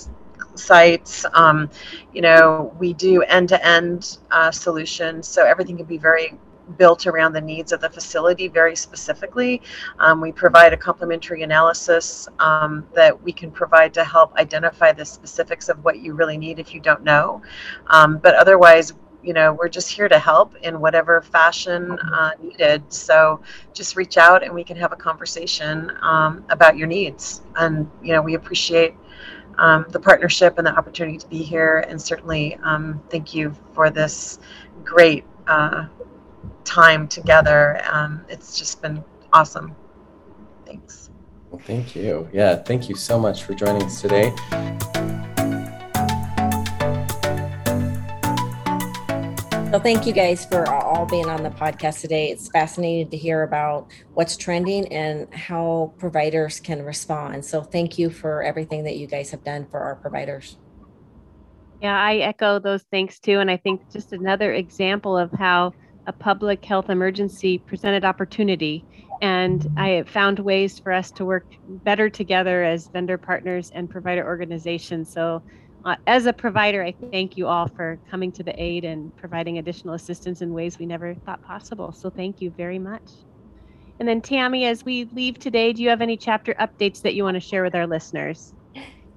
sites. Um, you know, we do end-to-end uh, solutions, so everything can be very built around the needs of the facility very specifically. Um, we provide a complementary analysis um, that we can provide to help identify the specifics of what you really need if you don't know. Um, but otherwise, you know, we're just here to help in whatever fashion uh, needed. So just reach out and we can have a conversation um, about your needs. And, you know, we appreciate um, the partnership and the opportunity to be here. And certainly um, thank you for this great uh, time together. Um, it's just been awesome. Thanks. Well, thank you. Yeah, thank you so much for joining us today. So thank you guys for all being on the podcast today. It's fascinating to hear about what's trending and how providers can respond. So thank you for everything that you guys have done for our providers. Yeah, I echo those thanks too. And I think just another example of how a public health emergency presented opportunity. And I found ways for us to work better together as vendor partners and provider organizations. So, uh, as a provider, I thank you all for coming to the aid and providing additional assistance in ways we never thought possible. So, thank you very much. And then, Tammy, as we leave today, do you have any chapter updates that you want to share with our listeners?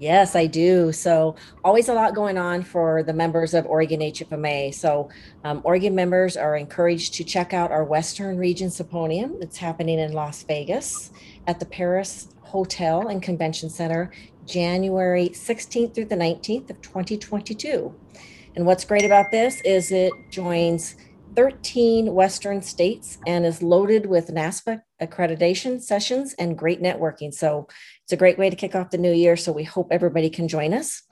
Yes, I do. So, always a lot going on for the members of Oregon HFMA. So, um, Oregon members are encouraged to check out our Western Region Symposium. It's happening in Las Vegas at the Paris Hotel and Convention Center, January 16th through the 19th of 2022. And what's great about this is it joins 13 Western states and is loaded with NASBA accreditation sessions and great networking. So it's a great way to kick off the new year. So we hope everybody can join us.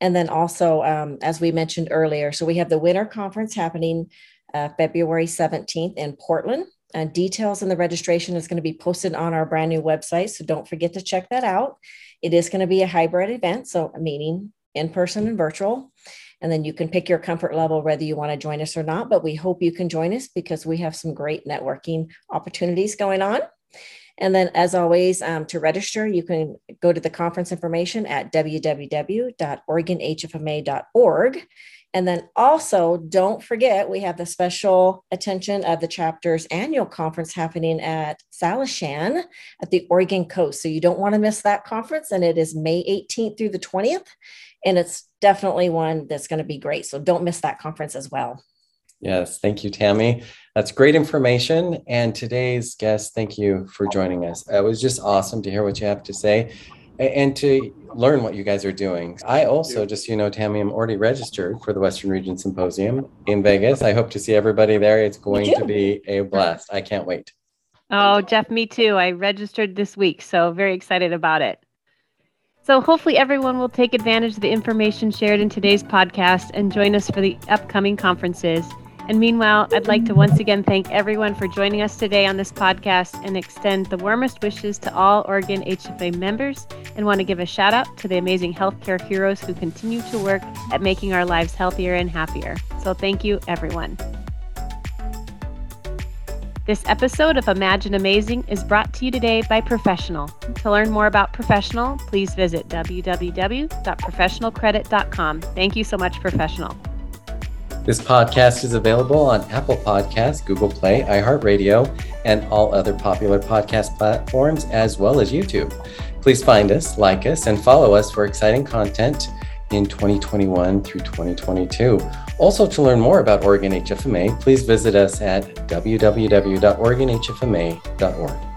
And then also, um, as we mentioned earlier, so we have the winter conference happening uh, February 17th in Portland. Uh, details on the registration is going to be posted on our brand new website. So don't forget to check that out. It is going to be a hybrid event, so a meeting in person and virtual. And then you can pick your comfort level whether you want to join us or not. But we hope you can join us because we have some great networking opportunities going on. And then, as always, um, to register, you can go to the conference information at www.oregonhfma.org. And then also, don't forget, we have the special attention of the chapter's annual conference happening at Salishan at the Oregon coast. So you don't want to miss that conference. And it is May 18th through the 20th. And it's definitely one that's going to be great. So don't miss that conference as well. Yes, thank you, Tammy. That's great information. And today's guest, thank you for joining us. It was just awesome to hear what you have to say and to learn what you guys are doing. I also, just you know, Tammy, I'm already registered for the Western Region Symposium in Vegas. I hope to see everybody there. It's going to be a blast. I can't wait. Oh, Jeff, me too. I registered this week, so very excited about it. So, hopefully, everyone will take advantage of the information shared in today's podcast and join us for the upcoming conferences. And meanwhile, I'd like to once again thank everyone for joining us today on this podcast and extend the warmest wishes to all Oregon HFA members and want to give a shout out to the amazing healthcare heroes who continue to work at making our lives healthier and happier. So thank you, everyone. This episode of Imagine Amazing is brought to you today by Professional. To learn more about Professional, please visit www.professionalcredit.com. Thank you so much, Professional. This podcast is available on Apple Podcasts, Google Play, iHeartRadio, and all other popular podcast platforms, as well as YouTube. Please find us, like us, and follow us for exciting content in 2021 through 2022. Also, to learn more about Oregon HFMA, please visit us at www.oregonhfma.org.